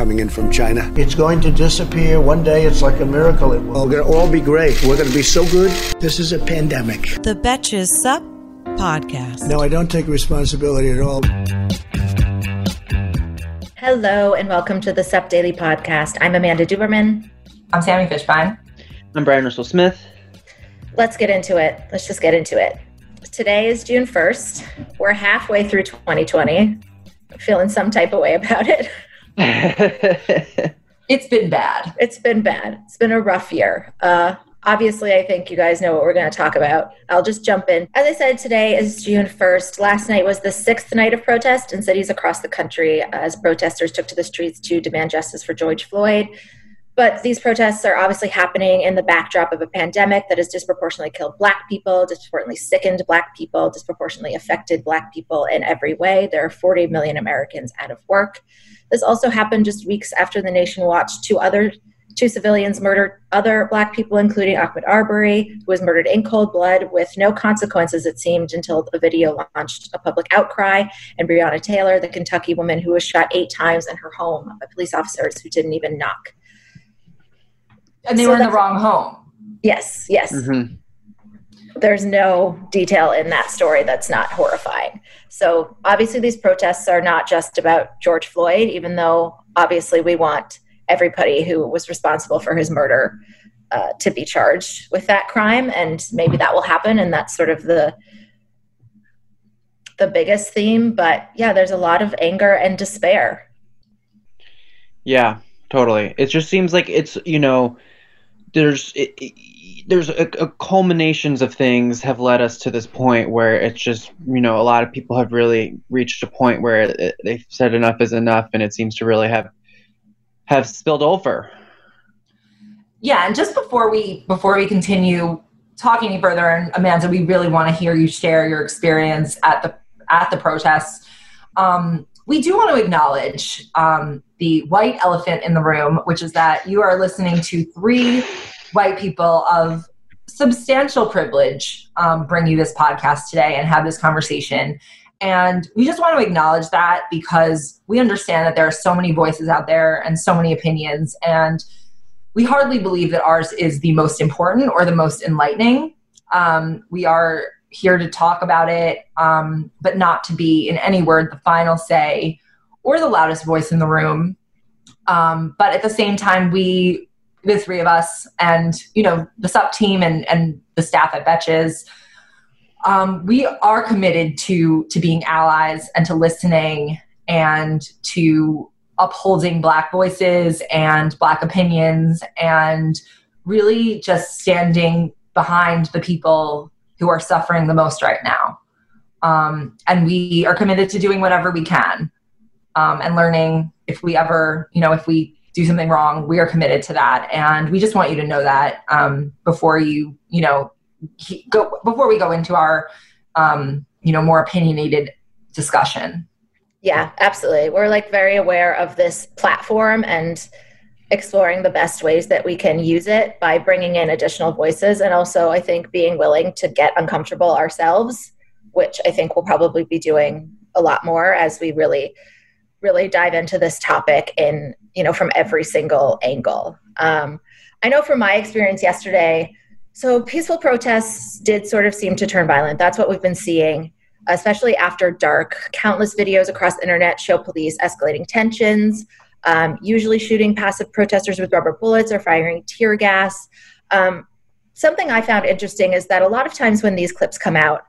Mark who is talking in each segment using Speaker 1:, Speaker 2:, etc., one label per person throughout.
Speaker 1: coming in from China.
Speaker 2: It's going to disappear. One day it's like a miracle. It will.
Speaker 1: We're going to all be great. We're going to be so good. This is a pandemic.
Speaker 3: The Betches Sup podcast.
Speaker 2: No, I don't take responsibility at all.
Speaker 4: Hello, and welcome to the SUP Daily Podcast. I'm Amanda Duberman.
Speaker 5: I'm Sami Fishbein.
Speaker 6: I'm Bryan Russell Smith.
Speaker 4: Let's get into it. Let's just get into it. Today is June 1st. We're halfway through 2020 feeling some type of way about it.
Speaker 5: it's been bad.
Speaker 4: It's been bad. It's been a rough year. Uh, obviously, I think you guys know what we're going to talk about. I'll just jump in. As I said, today is June 1st. Last night was the sixth night of protest in cities across the country as protesters took to the streets to demand justice for George Floyd. But these protests are obviously happening in the backdrop of a pandemic that has disproportionately killed Black people, disproportionately sickened Black people, disproportionately affected Black people in every way. There are 40 million Americans out of work. This also happened just weeks after the nation watched two other two civilians murdered other black people, including Ahmaud Arbery, who was murdered in cold blood with no consequences, it seemed, until the video launched a public outcry, and Breonna Taylor, the Kentucky woman who was shot eight times in her home by police officers who didn't even knock.
Speaker 5: And they so were in the wrong home.
Speaker 4: Yes, yes. Mm-hmm. There's no detail in that story that's not horrifying. So obviously, these protests are not just about George Floyd, even though obviously we want everybody who was responsible for his murder uh, to be charged with that crime, and maybe that will happen. And that's sort of the the biggest theme. But yeah, there's a lot of anger and despair.
Speaker 6: Yeah, totally. It just seems like it's you know there's it, it, there's a, a, culminations of things have led us to this point where it's just you know a lot of people have really reached a point where it, they've said enough is enough and it seems to really have have spilled over.
Speaker 5: Yeah and just before we before we continue talking any further and amanda we really want to hear you share your experience at the at the protests. Um, we do want to acknowledge um, the white elephant in the room, which is that you are listening to three white people of substantial privilege um, bring you this podcast today and have this conversation. And we just want to acknowledge that because we understand that there are so many voices out there and so many opinions. And we hardly believe that ours is the most important or the most enlightening. Um, we are here to talk about it, um, but not to be, in any word, the final say or the loudest voice in the room. Um, but at the same time, we, the three of us, and you know, the SUP team and and the staff at Betches, um, we are committed to to being allies and to listening and to upholding Black voices and Black opinions and really just standing behind the people who are suffering the most right now. Um, and we are committed to doing whatever we can um, and learning if we ever, you know, if we do something wrong, we are committed to that. And we just want you to know that um, before you, you know, go before we go into our, um, you know, more opinionated discussion.
Speaker 4: Yeah, absolutely. We're like very aware of this platform and exploring the best ways that we can use it by bringing in additional voices and also I think being willing to get uncomfortable ourselves, which I think we'll probably be doing a lot more as we really really dive into this topic in you know from every single angle. Um, i know from my experience yesterday so peaceful protests did sort of seem to turn violent. That's what we've been seeing especially after dark. Countless videos across the internet show police escalating tensions um, usually shooting passive protesters with rubber bullets or firing tear gas um, something i found interesting is that a lot of times when these clips come out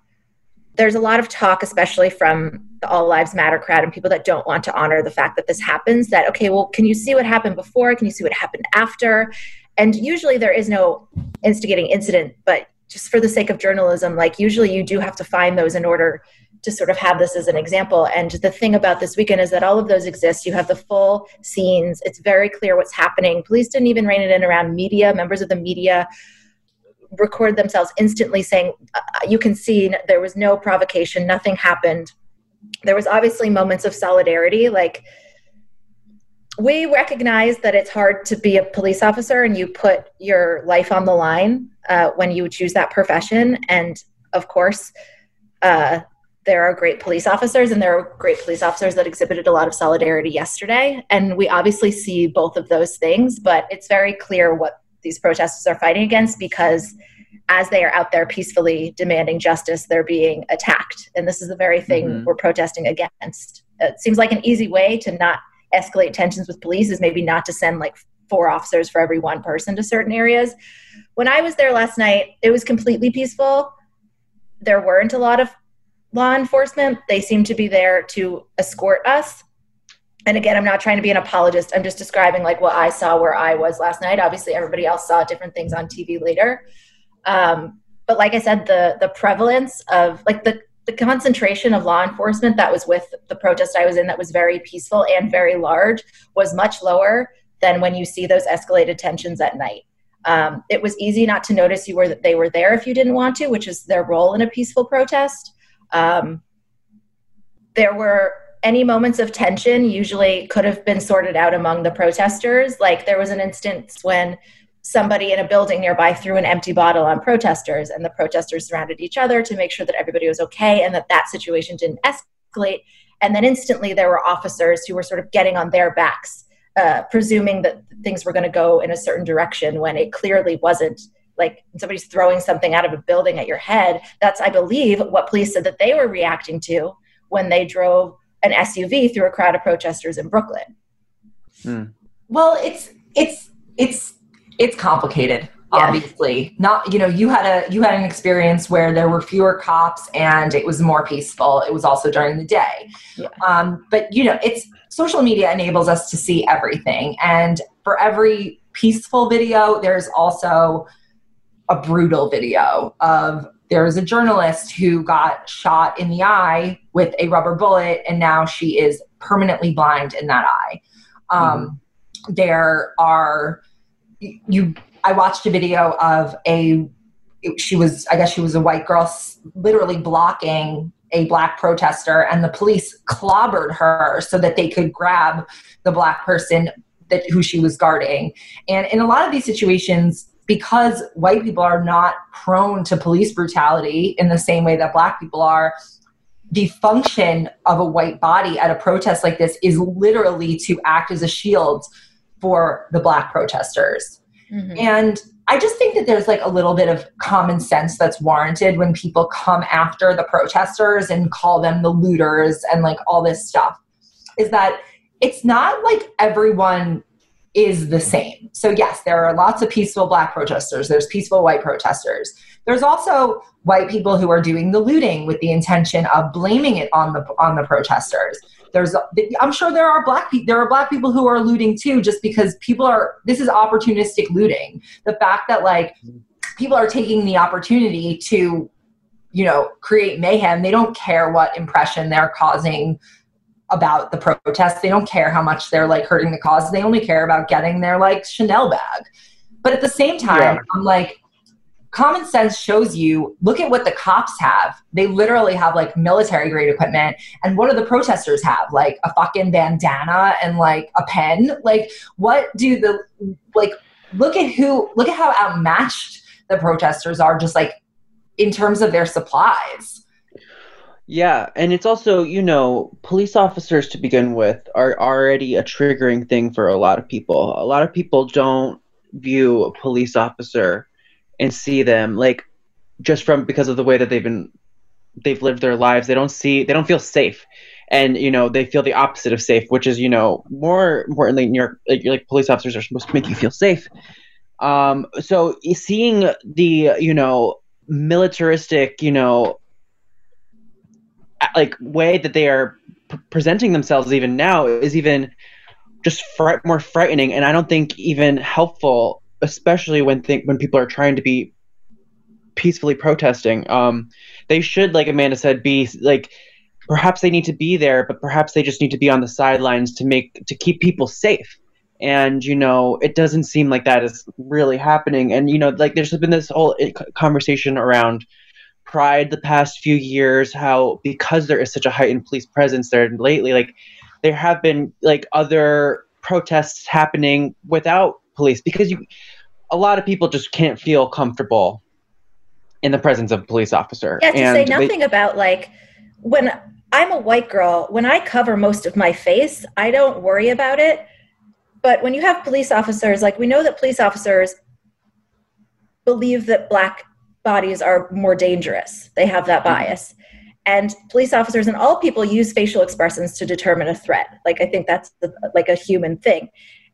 Speaker 4: there's a lot of talk, especially from the All Lives Matter crowd and people that don't want to honor the fact that this happens. That, okay, well, can you see what happened before? Can you see what happened after? And usually there is no instigating incident, but just for the sake of journalism, like usually you do have to find those in order to sort of have this as an example. And the thing about this weekend is that all of those exist. You have the full scenes. It's very clear what's happening. Police didn't even rein it in around media. Members of the media record themselves instantly saying, uh, "You can see there was no provocation. Nothing happened." There was obviously moments of solidarity, like we recognize that it's hard to be a police officer and you put your life on the line uh, when you choose that profession. And of course, uh, there are great police officers and there are great police officers that exhibited a lot of solidarity yesterday. And we obviously see both of those things, but it's very clear what these protesters are fighting against because as they are out there peacefully demanding justice, they're being attacked. And this is the very thing mm-hmm. we're protesting against. It seems like an easy way to not escalate tensions with police is maybe not to send like four officers for every one person to certain areas. When I was there last night, it was completely peaceful. There weren't a lot of law enforcement. They seem to be there to escort us. And again, I'm not trying to be an apologist. I'm just describing like what I saw where I was last night. Obviously, everybody else saw different things on TV later. Um, but like I said, the the prevalence of like the the concentration of law enforcement that was with the protest I was in that was very peaceful and very large was much lower than when you see those escalated tensions at night. Um, it was easy not to notice you were they were there if you didn't want to, which is their role in a peaceful protest. Um, there were any moments of tension usually could have been sorted out among the protesters. Like there was an instance when somebody in a building nearby threw an empty bottle on protesters and the protesters surrounded each other to make sure that everybody was okay and that that situation didn't escalate and then instantly there were officers who were sort of getting on their backs uh, presuming that things were going to go in a certain direction when it clearly wasn't like somebody's throwing something out of a building at your head that's i believe what police said that they were reacting to when they drove an suv through a crowd of protesters in brooklyn
Speaker 5: hmm. well it's it's it's it's complicated yeah. obviously not you know you had a you had an experience where there were fewer cops and it was more peaceful it was also during the day yeah. um, but you know it's social media enables us to see everything and for every peaceful video there's also a brutal video of there was a journalist who got shot in the eye with a rubber bullet and now she is permanently blind in that eye um, mm-hmm. there are you I watched a video of a she was I guess she was a white girl literally blocking a black protester and the police clobbered her so that they could grab the black person that who she was guarding. And in a lot of these situations because white people are not prone to police brutality in the same way that black people are, the function of a white body at a protest like this is literally to act as a shield for the black protesters. Mm-hmm. And I just think that there's like a little bit of common sense that's warranted when people come after the protesters and call them the looters and like all this stuff. Is that it's not like everyone is the same. So, yes, there are lots of peaceful black protesters, there's peaceful white protesters. There's also white people who are doing the looting with the intention of blaming it on the on the protesters there's i'm sure there are black people there are black people who are looting too just because people are this is opportunistic looting the fact that like people are taking the opportunity to you know create mayhem they don't care what impression they're causing about the protests they don't care how much they're like hurting the cause they only care about getting their like chanel bag but at the same time yeah. i'm like common sense shows you look at what the cops have. They literally have like military grade equipment. And what do the protesters have? Like a fucking bandana and like a pen? Like, what do the, like, look at who, look at how outmatched the protesters are just like in terms of their supplies.
Speaker 6: Yeah, and it's also, you know, police officers to begin with are already a triggering thing for a lot of people. A lot of people don't view a police officer and see them like just from because of the way that they've been they've lived their lives. They don't see they don't feel safe. And you know they feel the opposite of safe which is you know more importantly in your like, like police officers are supposed to make you feel safe. Um so seeing the you know militaristic you know like way that they are p- presenting themselves even now is even just fr- more frightening and i don't think even helpful especially when think when people are trying to be peacefully protesting. Um, they should, like Amanda said, be like perhaps they need to be there, but perhaps they just need to be on the sidelines to make to keep people safe. And you know, it doesn't seem like that is really happening. And you know, like there's been this whole eh, conversation around pride the past few years how because there is such a heightened police presence there lately like there have been like other protests happening without police because you a lot of people just can't feel comfortable in the presence of a police officer
Speaker 4: Yeah, to say
Speaker 6: And
Speaker 4: nothing
Speaker 6: they,
Speaker 4: about like when I'm a white girl, when I cover most of my face, I don't worry about it. But when you have police officers, like we know that police officers believe that black bodies are more dangerous. They have that bias. And police officers and all people use facial expressions to determine a threat. Like I think that's the, like a human thing.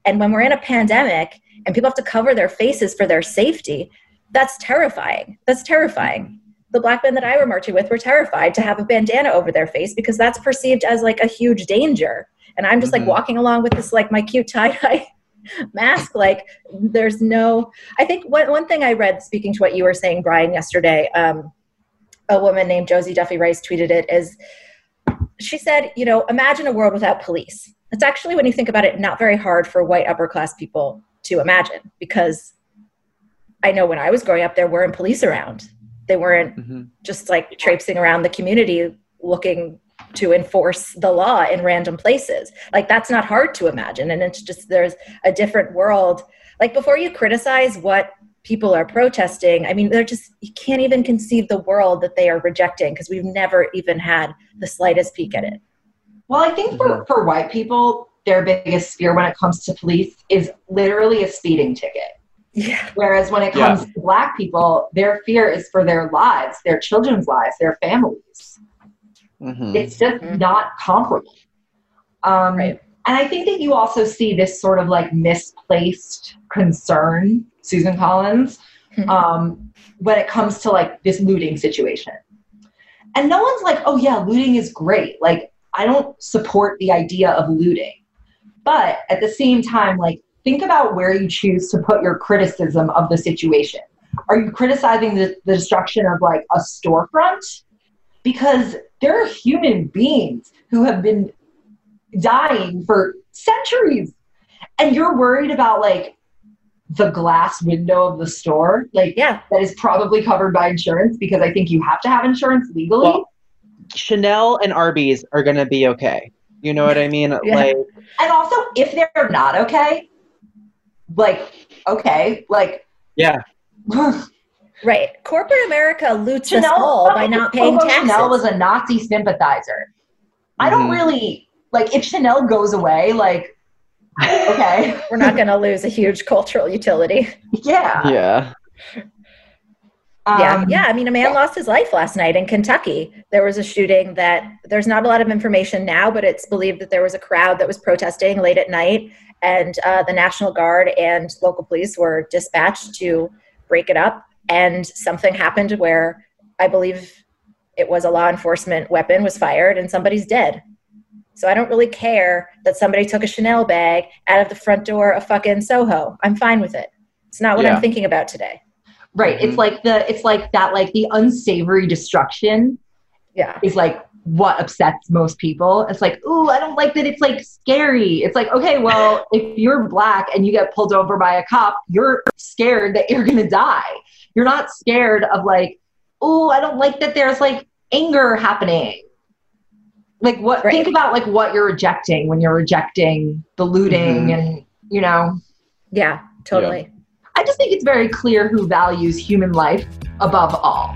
Speaker 4: And when we're in a pandemic and people have to cover their faces for their safety, that's terrifying. That's terrifying. The black men that I were marching with were terrified to have a bandana over their face because that's perceived as like a huge danger. And I'm just
Speaker 6: Mhm.
Speaker 4: like walking along with this like my cute tie dye mask. Like there's no. I think one one thing I read, speaking to what you were saying, Bryan, yesterday. Um, a woman named Josie Duffy Rice tweeted it is she said, you know, imagine a world without police. It's actually, when you think about it, not very hard for white upper class people to imagine because I know when I was growing up, there weren't police around. They weren't
Speaker 6: Mhm.
Speaker 4: just like traipsing around the community looking to enforce the law in random places. Like that's not hard to imagine. And it's just there's a different world. Like before you criticize what people are protesting, I mean, they're just you can't even conceive the world that they are rejecting because we've never even had the slightest peek at it.
Speaker 5: Well, I think for, for white people, their biggest fear when it comes to police is literally a speeding ticket.
Speaker 4: Yeah.
Speaker 5: Whereas when it
Speaker 6: Yeah.
Speaker 5: comes to black people, their fear is for their lives, their children's lives, their families.
Speaker 6: Mhm.
Speaker 5: It's just
Speaker 4: Mhm.
Speaker 5: not comparable. Um,
Speaker 4: Right.
Speaker 5: And I think that you also see this sort of like misplaced concern, Susan Collins,
Speaker 4: Mhm.
Speaker 5: um, when it comes to like this looting situation. And no one's like, oh yeah, looting is great. Like, I don't support the idea of looting. But at the same time, like, think about where you choose to put your criticism of the situation. Are you criticizing the, the destruction of like a storefront? Because there are human beings who have been dying for centuries. And you're worried about like the glass window of the store, like
Speaker 4: Yeah.
Speaker 5: that is probably covered by insurance because I think you have to have insurance legally.
Speaker 6: Well, Chanel and Arby's are gonna be okay. You know what I mean?
Speaker 4: Yeah.
Speaker 6: Like,
Speaker 5: and also, if they're not okay, like, okay, like,
Speaker 6: yeah,
Speaker 4: Right. Corporate America loots us all by not paying taxes.
Speaker 5: Chanel was a Nazi sympathizer. I don't
Speaker 6: Mhm.
Speaker 5: really like if Chanel goes away, like, okay,
Speaker 4: We're not going to lose a huge cultural utility.
Speaker 5: yeah,
Speaker 6: yeah.
Speaker 4: yeah,
Speaker 5: Um,
Speaker 4: yeah. I mean, a man lost his life last night in Kentucky. There was a shooting that there's not a lot of information now, but it's believed that there was a crowd that was protesting late at night, and uh, the National Guard and local police were dispatched to break it up. And something happened where I believe it was a law enforcement weapon was fired, and somebody's dead. So I don't really care that somebody took a Chanel bag out of the front door of fucking Soho. I'm fine with it. It's not what
Speaker 6: Yeah.
Speaker 4: I'm thinking about today.
Speaker 5: right. It's
Speaker 6: Mhm.
Speaker 5: like the it's like that like the unsavory destruction
Speaker 4: Yeah.
Speaker 5: is like what upsets most people. It's like, ooh, I don't like that it's like scary. It's like, okay, well, if you're black and you get pulled over by a cop, you're scared that you're gonna die. You're not scared of like, oh, I don't like that there's like anger happening. Like what
Speaker 4: Right.
Speaker 5: think about like what you're rejecting when you're rejecting the looting
Speaker 6: Mhm.
Speaker 5: and you know.
Speaker 4: Yeah, totally.
Speaker 5: I just think it's very clear who values human life above all.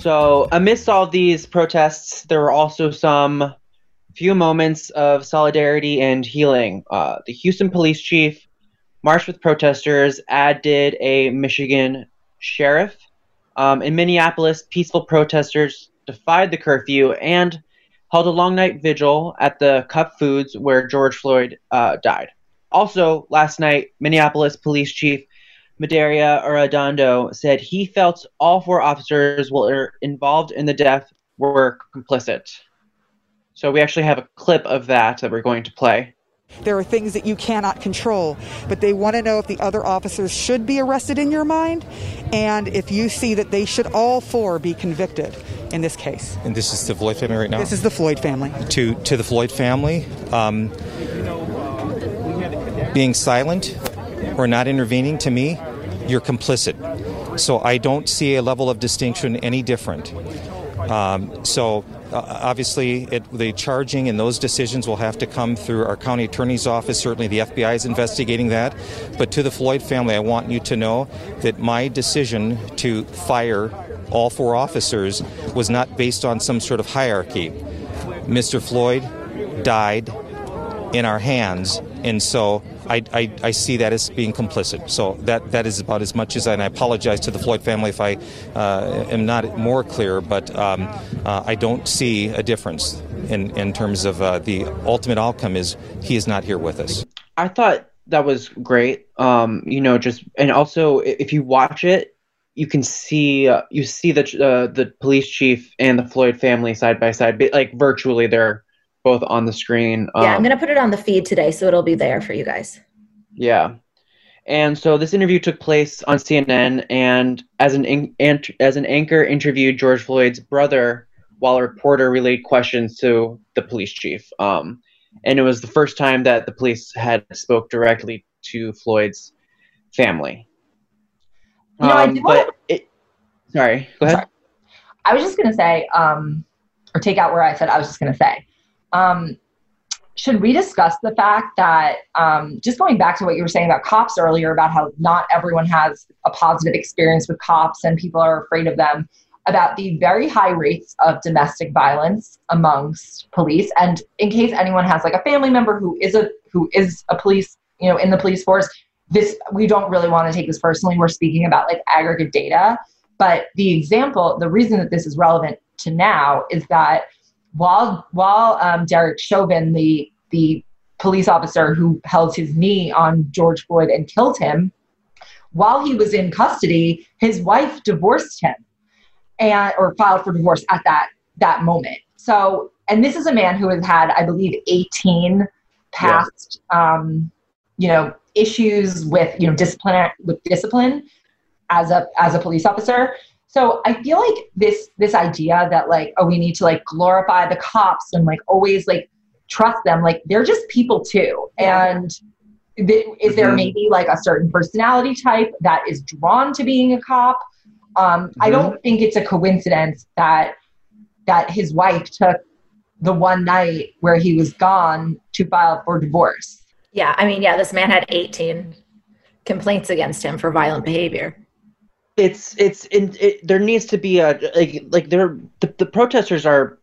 Speaker 6: So, amidst all these protests, there were also some few moments of solidarity and healing. Uh, the Houston police chief marched with protesters, as did a Michigan sheriff. Um, in Minneapolis, peaceful protesters defied the curfew and held a long night vigil at the Cup Foods where George Floyd uh, died. Also, last night, Minneapolis police chief Medaria Arradondo said he felt all four officers were involved in the death were complicit. So we actually have a clip of that that we're going to play.
Speaker 7: There are things that you cannot control, but they want to know if the other officers should be arrested in your mind and if you see that they should all four be convicted in this case.
Speaker 8: And this is the Floyd family right now?
Speaker 7: This is the Floyd family.
Speaker 8: To, to the Floyd family, um, being silent or not intervening to me you're complicit. So I don't see a level of distinction any different. Um, so uh, obviously, it, the charging and those decisions will have to come through our county attorney's office. Certainly, the FBI is investigating that. But to the Floyd family, I want you to know that my decision to fire all four officers was not based on some sort of hierarchy. Mr. Floyd died in our hands, and so I, I, I, see that as being complicit. So that, that is about as much as I, and I apologize to the Floyd family if I uh, am not more clear, but um, uh, I don't see a difference in, in terms of uh, the ultimate outcome is he is not here with us.
Speaker 6: I thought that was great. Um, you know, just and also if you watch it, you can see uh, you see the uh, the police chief and the Floyd family side by side, like virtually they're both on the screen.
Speaker 4: Yeah, um, I'm going to put it on the feed today, so it'll be there for you guys.
Speaker 6: Yeah. And so this interview took place on CNN, and as an in- as an anchor interviewed George Floyd's brother, while a reporter relayed questions to the police chief. Um, and it was the first time that the police had spoke directly to Floyd's family.
Speaker 5: You know, um, I but
Speaker 6: it, sorry, go ahead. Sorry.
Speaker 5: I was just going to say, um, or take out where I said I was just going to say. Um, should we discuss the fact that um, just going back to what you were saying about cops earlier about how not everyone has a positive experience with cops and people are afraid of them about the very high rates of domestic violence amongst police and in case anyone has like a family member who is a who is a police you know in the police force this we don't really want to take this personally. We're speaking about like aggregate data, but the example, the reason that this is relevant to now is that while while um, Derek Chauvin, the the police officer who held his knee on George Floyd and killed him, while he was in custody, his wife divorced him and or filed for divorce at that that moment. So, and this is a man who has had, I believe, 18 past, yeah. um, you know, issues with you know discipline with discipline as a as a police officer. So I feel like this this idea that like oh we need to like glorify the cops and like always like trust them like they're just people too yeah. and th- is there mm-hmm. maybe like a certain personality type that is drawn to being a cop um, mm-hmm. I don't think it's a coincidence that that his wife took the one night where he was gone to file for divorce.
Speaker 4: Yeah, I mean, yeah, this man had 18 complaints against him for violent behavior.
Speaker 6: It's it's in, it, there needs to be a like like there the, the protesters are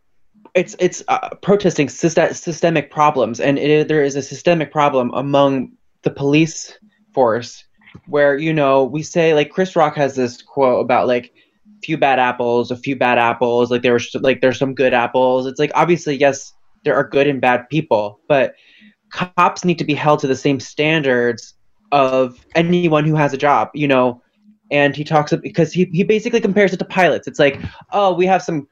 Speaker 6: it's it's uh, protesting syst- systemic problems and it, there is a systemic problem among the police force where you know we say like Chris Rock has this quote about like few bad apples, a few bad apples, like there were like there's some good apples. It's like obviously yes, there are good and bad people, but cops need to be held to the same standards of anyone who has a job, you know. And he talks about because he he basically compares it to pilots. It's like, oh, we have some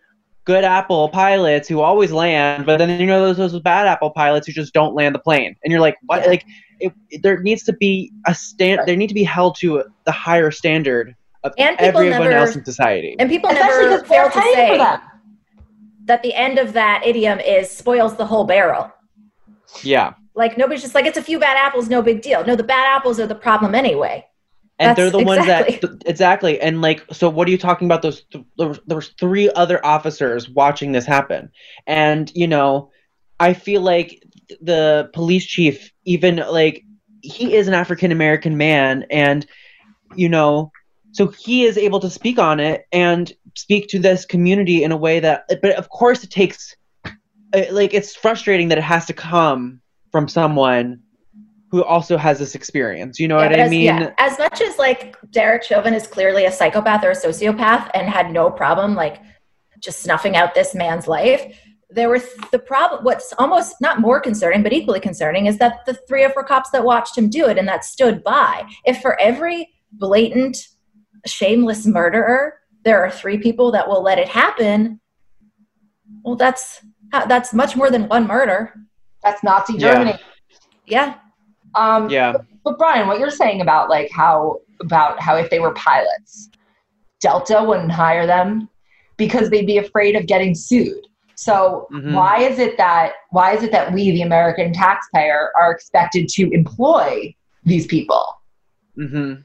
Speaker 6: good apple pilots who always land, but then you know those those bad apple pilots who just don't land the plane. And you're like, what? Yeah. Like it, there needs to be a stand. They need to be held to the higher standard of and everyone never, else in society.
Speaker 4: And people Especially never fail to say that the end of that idiom is spoils the whole barrel.
Speaker 6: Yeah.
Speaker 4: Like nobody's just like it's a few bad apples, no big deal. No, the bad apples are the problem anyway.
Speaker 6: And That's they're the exactly. ones that exactly. And like, so what are you talking about? Those th- there, was, three other officers watching this happen, and you know, I feel like the police chief even like he is an African American man and you know so he is able to speak on it and speak to this community in a way that but of course it takes like it's frustrating that it has to come from someone who also has this experience. You know yeah, what I
Speaker 4: as,
Speaker 6: mean?
Speaker 4: Yeah. As much as like Derek Chauvin is clearly a psychopath or a sociopath and had no problem like just snuffing out this man's life, there were th- the problem what's almost not more concerning but equally concerning is that the three or four cops that watched him do it and that stood by if for every blatant shameless murderer there are three people that will let it happen well that's that's much more than one murder
Speaker 5: that's nazi germany
Speaker 4: yeah,
Speaker 5: yeah. Um
Speaker 6: yeah
Speaker 5: but, but bryan what you're saying about like how about how if they were pilots delta wouldn't hire them because they'd be afraid of getting sued so mm-hmm. why is it that why is it that we, the American taxpayer, are expected to employ these people?
Speaker 6: Mm-hmm.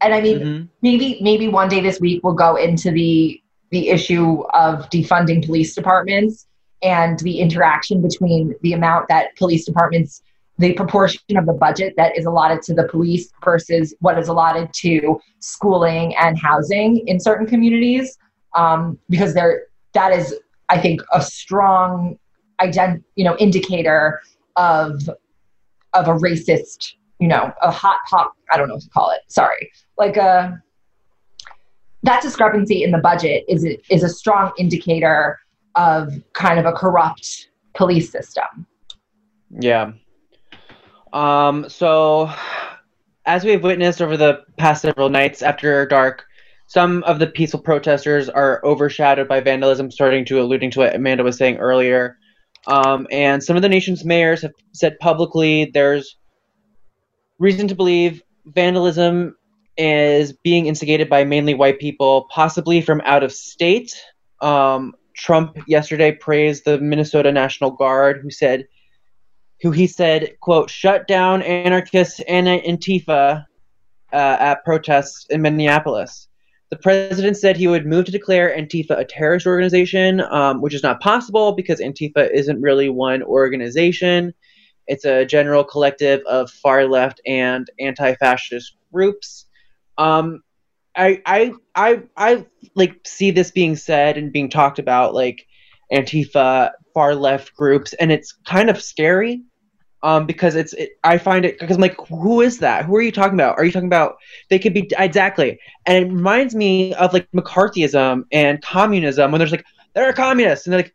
Speaker 5: And I mean, mm-hmm. maybe maybe one day this week we'll go into the the issue of defunding police departments and the interaction between the amount that police departments the proportion of the budget that is allotted to the police versus what is allotted to schooling and housing in certain communities um, because there that is I think, a strong ident- you know, indicator of of a racist, you know, a hot pop, I don't know what to call it. Sorry. Like a uh, that discrepancy in the budget is is a strong indicator of kind of a corrupt police system.
Speaker 6: Yeah. Um, so, as we've witnessed over the past several nights after dark, some of the peaceful protesters are overshadowed by vandalism, starting to alluding to what Amanda was saying earlier. Um, and some of the nation's mayors have said publicly there's reason to believe vandalism is being instigated by mainly white people, possibly from out of state. Um, Trump yesterday praised the Minnesota National Guard, who said, who he said, "quote shut down anarchists and Antifa uh, at protests in Minneapolis." The president said he would move to declare Antifa a terrorist organization, um, which is not possible because Antifa isn't really one organization. It's a general collective of far left and anti-fascist groups. Um, I, I, I, I like see this being said and being talked about, like Antifa, far left groups, and it's kind of scary um, because it's it, I find it because I'm like, who is that? Who are you talking about? Are you talking about they could be exactly? And it reminds me of like McCarthyism and communism when there's like they're a communist and they're like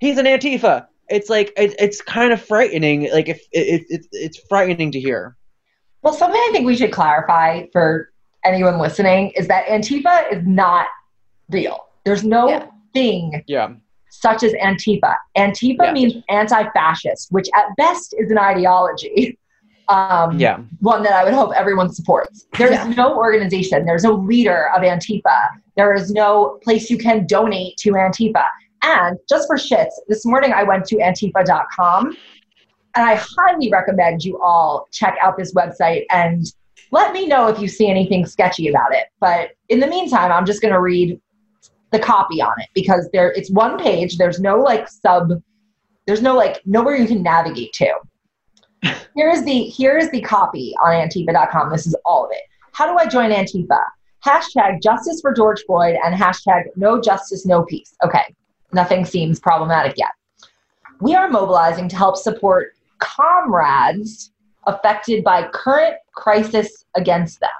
Speaker 6: he's an Antifa. It's like it, it's kind of frightening. Like if it, it, it's frightening to hear.
Speaker 5: Well, something I think we should clarify for anyone listening is that Antifa is not real. There's no
Speaker 4: Yeah.
Speaker 5: thing
Speaker 6: Yeah.
Speaker 5: Such as Antifa. Antifa
Speaker 6: Yeah.
Speaker 5: means anti-fascist, which at best is an ideology. Um,
Speaker 6: Yeah.
Speaker 5: One that I would hope everyone supports. There's
Speaker 4: Yeah.
Speaker 5: no organization. There's no leader of Antifa. There is no place you can donate to Antifa. And just for shits, this morning I went to antifa.com and I highly recommend you all check out this website and let me know if you see anything sketchy about it. But in the meantime, I'm just going to read the copy on it because there it's one page. There's no like sub there's no like nowhere you can navigate to. Here is the here is the copy on antifa.com. This is all of it. How do I join Antifa? Hashtag justice for George Floyd and hashtag no justice, no peace. Okay, nothing seems problematic yet. We are mobilizing to help support comrades affected by current crisis against them.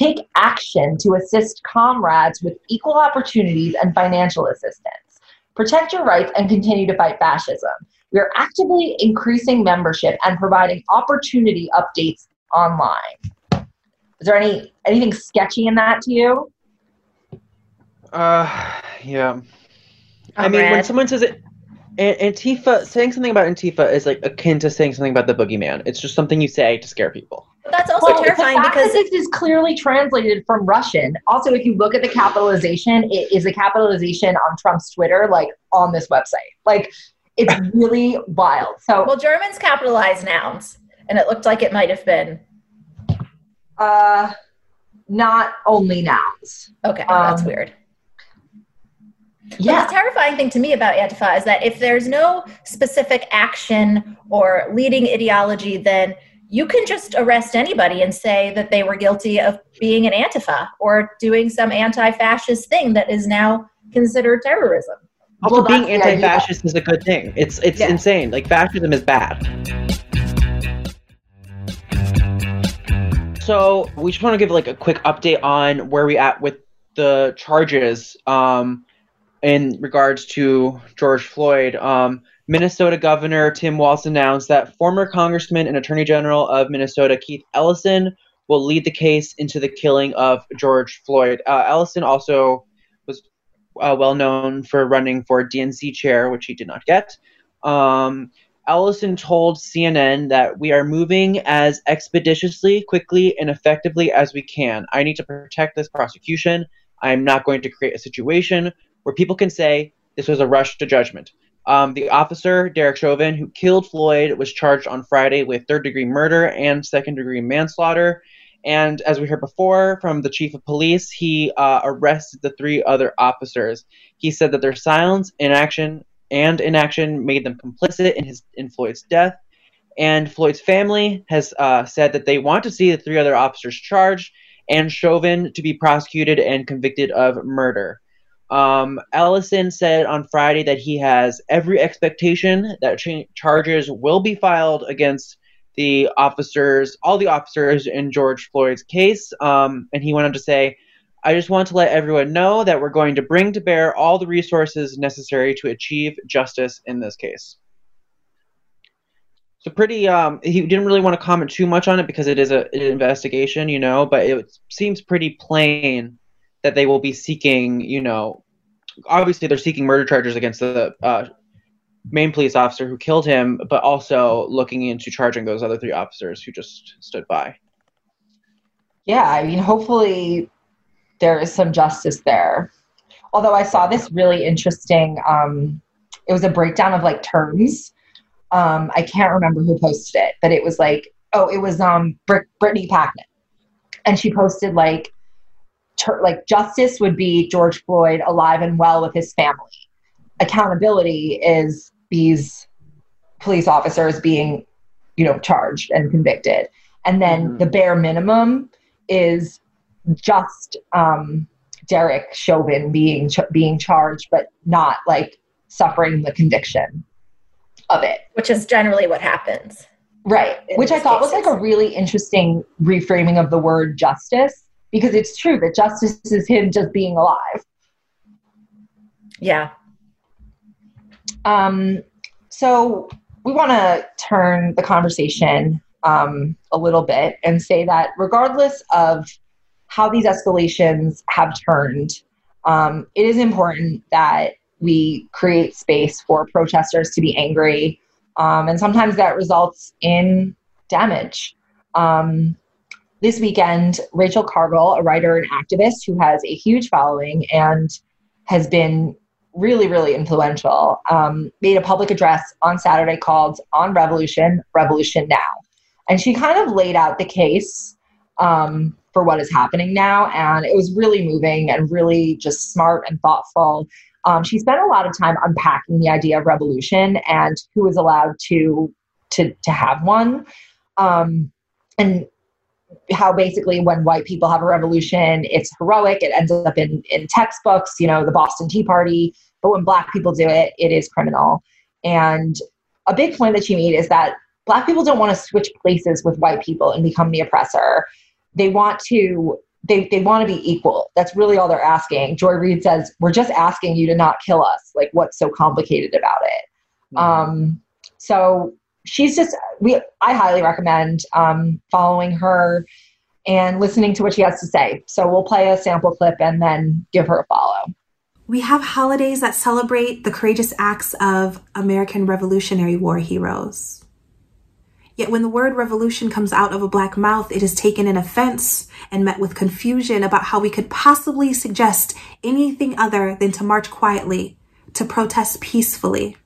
Speaker 5: Take action to assist comrades with equal opportunities and financial assistance. Protect your rights and continue to fight fascism. We are actively increasing membership and providing opportunity updates online. Is there any anything sketchy in that to you?
Speaker 6: Uh, yeah. I mean, when someone says it, Antifa saying something about Antifa is like akin to saying something about the boogeyman. It's just something you say to scare people.
Speaker 4: But that's also
Speaker 5: Well,
Speaker 4: terrifying because
Speaker 5: this is clearly translated from Russian. Also, if you look at the capitalization, it is a capitalization on Trump's Twitter, like on this website. Like it's really wild. So,
Speaker 4: well, Germans capitalize nouns, and it looked like it might have been
Speaker 5: uh, not only nouns.
Speaker 4: okay. that's
Speaker 5: Um,
Speaker 4: weird. But
Speaker 5: Yeah.
Speaker 4: the terrifying thing to me about Antifa is that if there's no specific action or leading ideology, then you can just arrest anybody and say that they were guilty of being an Antifa or doing some anti fascist thing that is now considered terrorism.
Speaker 6: Also,
Speaker 5: Well,
Speaker 6: being
Speaker 5: that's the idea.
Speaker 6: anti-fascist is a good thing. It's it's
Speaker 4: Yeah.
Speaker 6: insane. Like fascism is bad. So we just want to give like a quick update on where we at with the charges um, in regards to George Floyd. Um, Minnesota Governor Tim Walz announced that former Congressman and Attorney General of Minnesota Keith Ellison will lead the case into the killing of George Floyd. Uh, Ellison also was uh, well known for running for DNC chair, which he did not get. Um, Ellison told CNN that we are moving as expeditiously, quickly, and effectively as we can. I need to protect this prosecution. I am not going to create a situation where people can say this was a rush to judgment. Um, the officer, Derek Chauvin, who killed Floyd, was charged on Friday with third degree murder and second degree manslaughter. And as we heard before from the chief of police, he uh, arrested the three other officers. He said that their silence, inaction, and inaction made them complicit in his in Floyd's death. And Floyd's family has uh, said that they want to see the three other officers charged and Chauvin to be prosecuted and convicted of murder. Um, said on Friday that he has every expectation that cha- charges will be filed against the officers, all the officers in George Floyd's case. Um, and he went on to say, I just want to let everyone know that we're going to bring to bear all the resources necessary to achieve justice in this case. So pretty, um, he didn't really want to comment too much on it because it is a, an investigation, you know, but it seems pretty plain that they will be seeking, you know, obviously they're seeking murder charges against the uh, main police officer who killed him, but also looking into charging those other three officers who just stood by.
Speaker 5: Yeah, I mean, hopefully there is some justice there. Although I saw this really interesting, um, it was a breakdown of like terms. Um, I can't remember who posted it, but it was like, oh, it was um, Brit- Brittany Packnett, and she posted like, ter- like justice would be George Floyd alive and well with his family. Accountability is these police officers being, you know, charged and convicted, and then
Speaker 6: Mhm.
Speaker 5: the bare minimum is just um, Derek Chauvin being ch- being charged, but not like suffering the conviction of it.
Speaker 4: which is generally what happens.
Speaker 5: Right. Which I thought cases. was like a really interesting reframing of the word justice because it's true that justice is him just being alive.
Speaker 4: Yeah.
Speaker 5: Um, so we want to turn the conversation um, a little bit and say that regardless of how these escalations have turned, um, it is important that we create space for protesters to be angry. Um, and sometimes that results in damage. Um, this weekend, Rachel Cargle, a writer and activist who has a huge following and has been really, really influential, um, made a public address on Saturday called On Revolution, Revolution Now. And she kind of laid out the case um, for what is happening now. And it was really moving and really just smart and thoughtful. Um, she spent a lot of time unpacking the idea of revolution and who is allowed to to to have one, um, and how basically when white people have a revolution, it's heroic. It ends up in in textbooks, you know, the Boston Tea Party. But when black people do it, it is criminal. And a big point that she made is that black people don't want to switch places with white people and become the oppressor. They want to they, they want to be equal. That's really all they're asking. Joy Reid says, We're just asking you to not kill us. Like, what's so complicated about it? Mm-hmm. Um, so she's just, we, I highly recommend um, following her and listening to what she has to say. So we'll play a sample clip and then give her a follow.
Speaker 9: We have holidays that celebrate the courageous acts of American Revolutionary War heroes. Yet when the word revolution comes out of a black mouth, it is taken in offense and met with confusion about how we could possibly suggest anything other than to march quietly, to protest peacefully.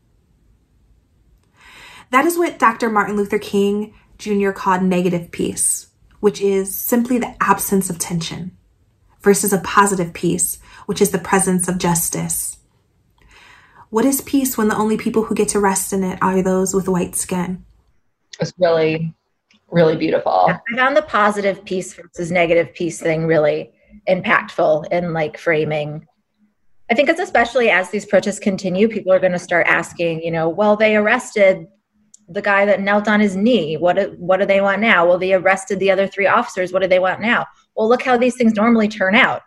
Speaker 9: That is what Dr. Martin Luther King Jr. called negative peace, which is simply the absence of tension, versus a positive peace, which is the presence of justice. What is peace when the only people who get to rest in it are those with white skin?
Speaker 5: It's really, really beautiful. I
Speaker 4: found the positive peace versus negative peace thing really impactful in like framing. I think it's especially as these protests continue, people are going to start asking, you know, well, they arrested the guy that knelt on his knee. What do, what do they want now? Well, they arrested the other three officers. What do they want now? Well, look how these things normally turn out.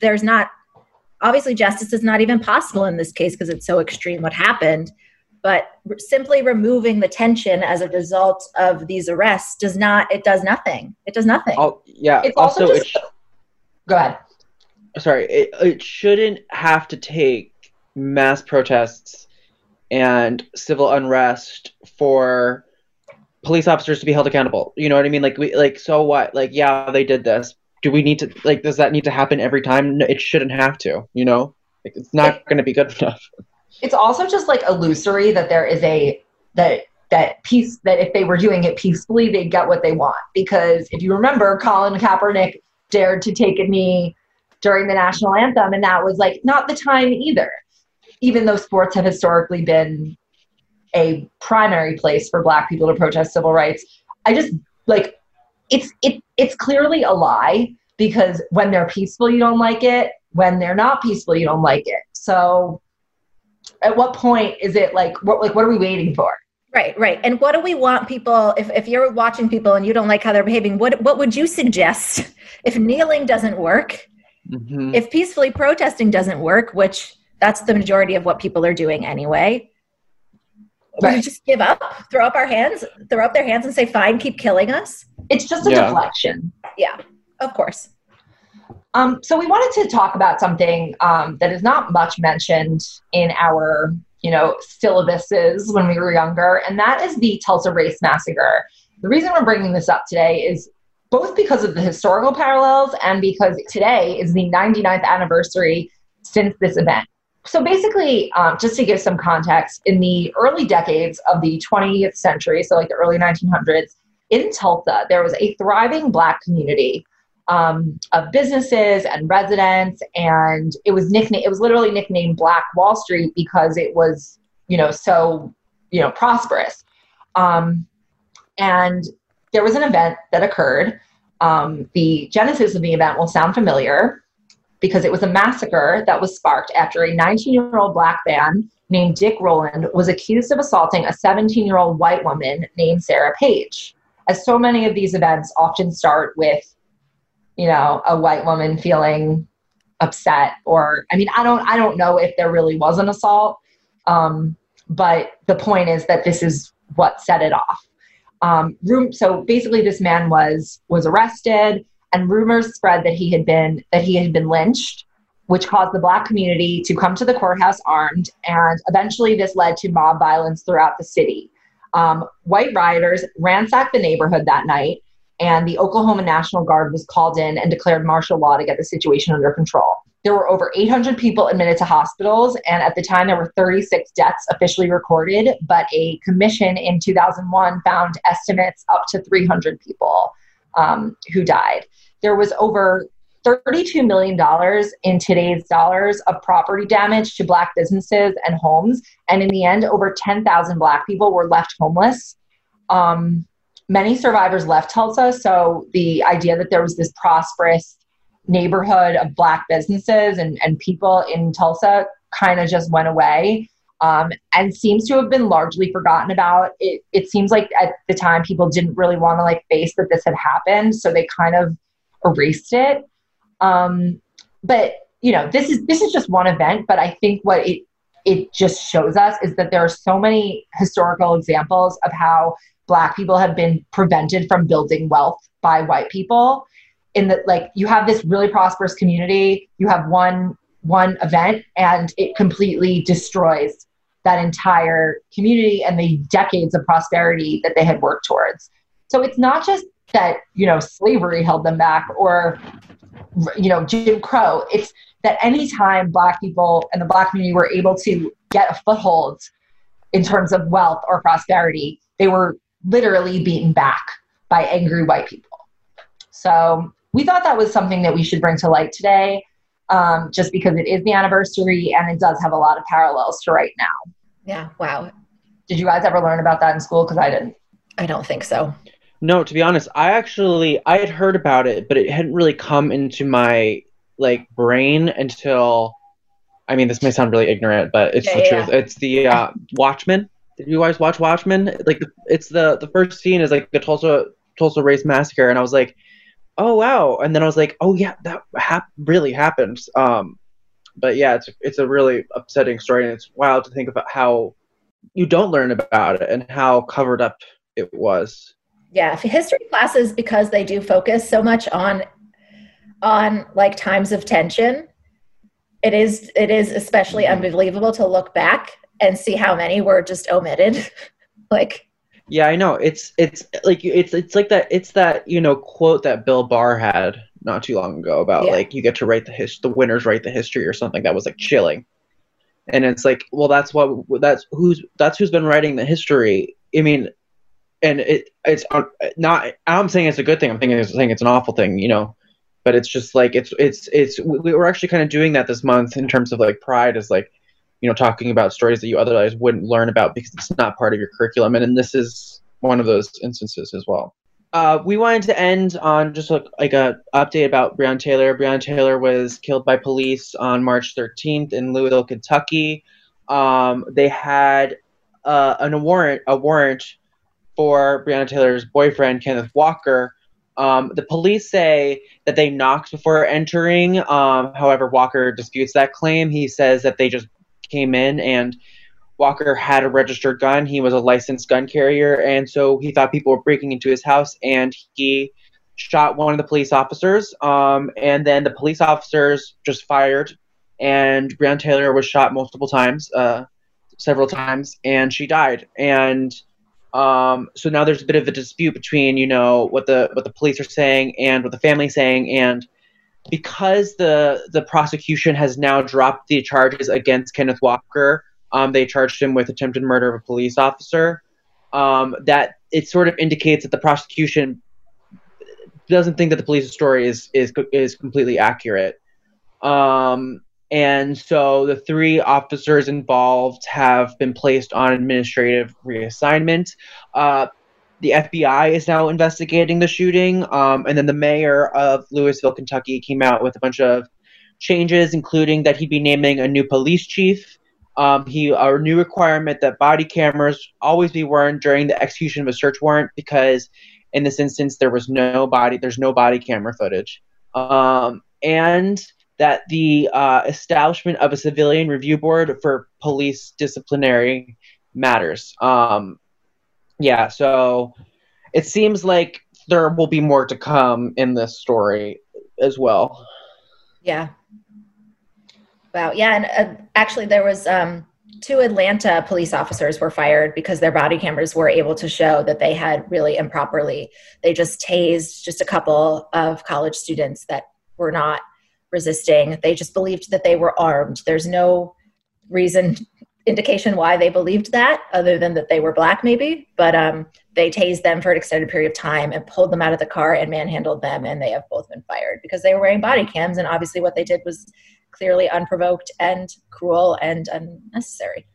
Speaker 4: There's not obviously justice is not even possible in this case because it's so extreme what happened but simply removing the tension as a result of these arrests does not it does nothing it does nothing
Speaker 6: oh yeah
Speaker 5: it's also, also just, it sh- go ahead
Speaker 6: sorry it, it shouldn't have to take mass protests and civil unrest for police officers to be held accountable. You know what i mean? Like we like so what? Like yeah they did this. Do we need to like does that need to happen every time? No, it shouldn't have to you know? Like, it's not going to be good enough.
Speaker 5: It's also just like illusory that there is a that that peace that if they were doing it peacefully they'd get what they want. Because if you remember colin kaepernick dared to take a knee during the national anthem and that was like not the time either. Even though sports have historically been a primary place for black people to protest civil rights i just like it's it it's clearly a lie because when they're peaceful you don't like it when they're not peaceful you don't like it so at what point is it like what like what are we waiting for?
Speaker 4: Right, right. And what do we want people if, if you're watching people and you don't like how they're behaving, what what would you suggest if kneeling doesn't work? Mm-hmm. If peacefully protesting doesn't work, which that's the majority of what people are doing anyway. Right. We just give up, throw up our hands, throw up their hands and say, fine, keep killing us.
Speaker 5: It's just a yeah. deflection.
Speaker 4: Yeah, of course.
Speaker 5: Um, so we wanted to talk about something um, that is not much mentioned in our, you know, syllabuses when we were younger, and that is the Tulsa Race Massacre. The reason we're bringing this up today is both because of the historical parallels and because today is the 99th anniversary since this event. So basically, um, just to give some context, in the early decades of the 20th century, so like the early 1900s, in Tulsa, there was a thriving Black community um, of businesses and residents, and it was nicknamed. It was literally nicknamed Black Wall Street because it was, you know, so you know prosperous. Um, and there was an event that occurred. Um, the genesis of the event will sound familiar because it was a massacre that was sparked after a 19 year old black man named Dick Rowland was accused of assaulting a 17 year old white woman named Sarah Page. As so many of these events often start with, you know, a white woman feeling upset or I mean I don't I don't know if there really was an assault um, but the point is that this is what set it off um, room so basically this man was was arrested and rumors spread that he had been that he had been lynched which caused the black community to come to the courthouse armed and eventually this led to mob violence throughout the city um, white rioters ransacked the neighborhood that night and the Oklahoma National Guard was called in and declared martial law to get the situation under control. There were over 800 people admitted to hospitals, and at the time, there were 36 deaths officially recorded. But a commission in 2001 found estimates up to 300 people um, who died. There was over $32 million in today's dollars of property damage to Black businesses and homes. And in the end, over 10,000 Black people were left homeless. Um, many survivors left Tulsa. So the idea that there was this prosperous neighborhood of black businesses and, and people in Tulsa kind of just went away um, and seems to have been largely forgotten about. It, it seems like at the time people didn't really want to like face that this had happened. So they kind of erased it. Um, but you know, this is this is just one event, but I think what it it just shows us is that there are so many historical examples of how black people have been prevented from building wealth by white people in that like you have this really prosperous community you have one one event and it completely destroys that entire community and the decades of prosperity that they had worked towards so it's not just that you know slavery held them back or you know jim crow it's that anytime black people and the black community were able to get a foothold in terms of wealth or prosperity they were literally beaten back by angry white people. So we thought that was something that we should bring to light today, um, just because it is the anniversary and it does have a lot of parallels to right now.
Speaker 4: Yeah, wow.
Speaker 5: Did you guys ever learn about that in school? Because I didn't.
Speaker 4: I don't think so.
Speaker 6: No, to be honest, I actually I had heard about it, but it hadn't really come into my like brain until I mean, this may sound really ignorant, but it's yeah, the yeah. truth. It's the uh, Watchmen. Did you guys watch Watchmen? Like, it's the the first scene is like the Tulsa Tulsa Race Massacre, and I was like, oh wow, and then I was like, oh yeah, that hap- really happened. Um, but yeah, it's it's a really upsetting story, and it's wild to think about how you don't learn about it and how covered up it was.
Speaker 4: Yeah, history classes because they do focus so much on on like times of tension. It is it is especially mm-hmm. unbelievable to look back and see how many were just omitted. like
Speaker 6: yeah, I know. It's it's like it's it's like that it's that, you know, quote that Bill Barr had not too long ago about yeah. like you get to write the his the winners write the history or something that was like chilling. And it's like, well that's what that's who's that's who's been writing the history. I mean, and it it's not I'm saying it's a good thing. I'm thinking it's saying it's an awful thing, you know. But it's just like it's it's it's we, we're actually kind of doing that this month in terms of like pride is like you know talking about stories that you otherwise wouldn't learn about because it's not part of your curriculum and, and this is one of those instances as well uh, we wanted to end on just like, a update about Breonna Taylor. Breonna Taylor was killed by police on March 13th in Louisville, Kentucky. Um, they had uh, an, warrant a warrant for Breonna Taylor's boyfriend Kenneth Walker. Um, the police say that they knocked before entering. Um, however, Walker disputes that claim. He says that they just came in and Walker had a registered gun. He was a licensed gun carrier, and so he thought people were breaking into his house, and he shot one of the police officers. Um, and then the police officers just fired, and Breonna Taylor was shot multiple times, uh, several times, and she died. And um, so now there's a bit of a dispute between you know what the what the police are saying and what the family is saying, and because the the prosecution has now dropped the charges against Kenneth Walker, um, they charged him with attempted murder of a police officer. Um, that it sort of indicates that the prosecution doesn't think that the police story is is is completely accurate. Um, and so the three officers involved have been placed on administrative reassignment. Uh, the FBI is now investigating the shooting. Um, and then the mayor of Louisville, Kentucky, came out with a bunch of changes, including that he'd be naming a new police chief. Um, he a new requirement that body cameras always be worn during the execution of a search warrant because in this instance there was no body there's no body camera footage um, and that the uh, establishment of a civilian review board for police disciplinary matters um, yeah so it seems like there will be more to come in this story as well
Speaker 4: Yeah. Wow. Yeah. And uh, actually, there was um, two Atlanta police officers were fired because their body cameras were able to show that they had really improperly. They just tased just a couple of college students that were not resisting. They just believed that they were armed. There's no reason indication why they believed that other than that they were black maybe but um, they tased them for an extended period of time and pulled them out of the car and manhandled them and they have both been fired because they were wearing body cams and obviously what they did was clearly unprovoked and cruel and unnecessary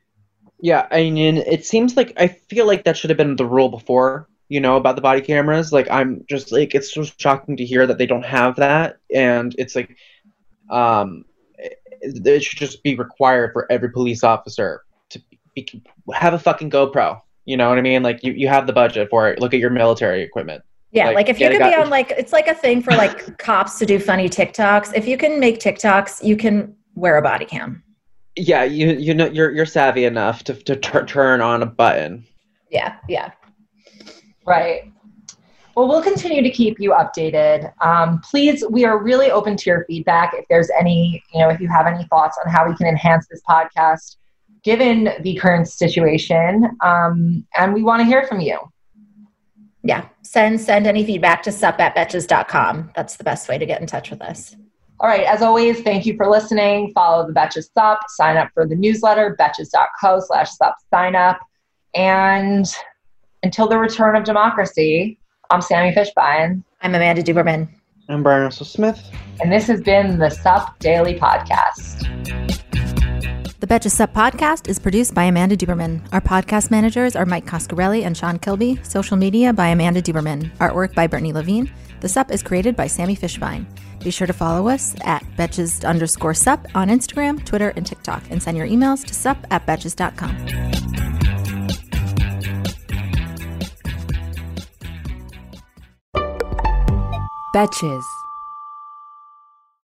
Speaker 6: Yeah, I mean, it seems like I feel like that should have been the rule before, you know, about the body cameras. Like, I'm just like, it's so shocking to hear that they don't have that, and it's like, um, it, it should just be required for every police officer to be, have a fucking GoPro. You know what I mean? Like, you you have the budget for it. Look at your military equipment.
Speaker 4: yeah like, if you could be on like it's like a thing for like cops to do funny tiktoks if you can make tiktoks you can wear a body cam
Speaker 6: yeah, you you know you're you're savvy enough to to tur- turn on a button.
Speaker 4: yeah yeah
Speaker 5: Right. Well, we'll continue to keep you updated. Um, please, we are really open to your feedback. If there's any, you know, if you have any thoughts on how we can enhance this podcast, given the current situation, um, and we want to hear from you.
Speaker 4: yeah send send any feedback to sup at betches.com that's the best way to get in touch with us
Speaker 5: All right. As always, thank you for listening. Follow the Betches Sup. Sign up for the newsletter, betches.co slash sup sign up. And until the return of democracy, I'm Sami Fishbein.
Speaker 4: I'm Amanda Duberman.
Speaker 6: I'm Bryan Russell Smith.
Speaker 5: And this has been the Sup Daily Podcast.
Speaker 10: The Betches Sup podcast is produced by Amanda Duberman. Our podcast managers are Mike Coscarelli and Sean Kilby. Social media by Amanda Duberman. Artwork by Brittany Levine. The Sup is created by Sami Fishbein. Be sure to follow us at Betches underscore Sup on Instagram, Twitter, and TikTok, and send your emails to sup at Betches.com.
Speaker 11: Betches.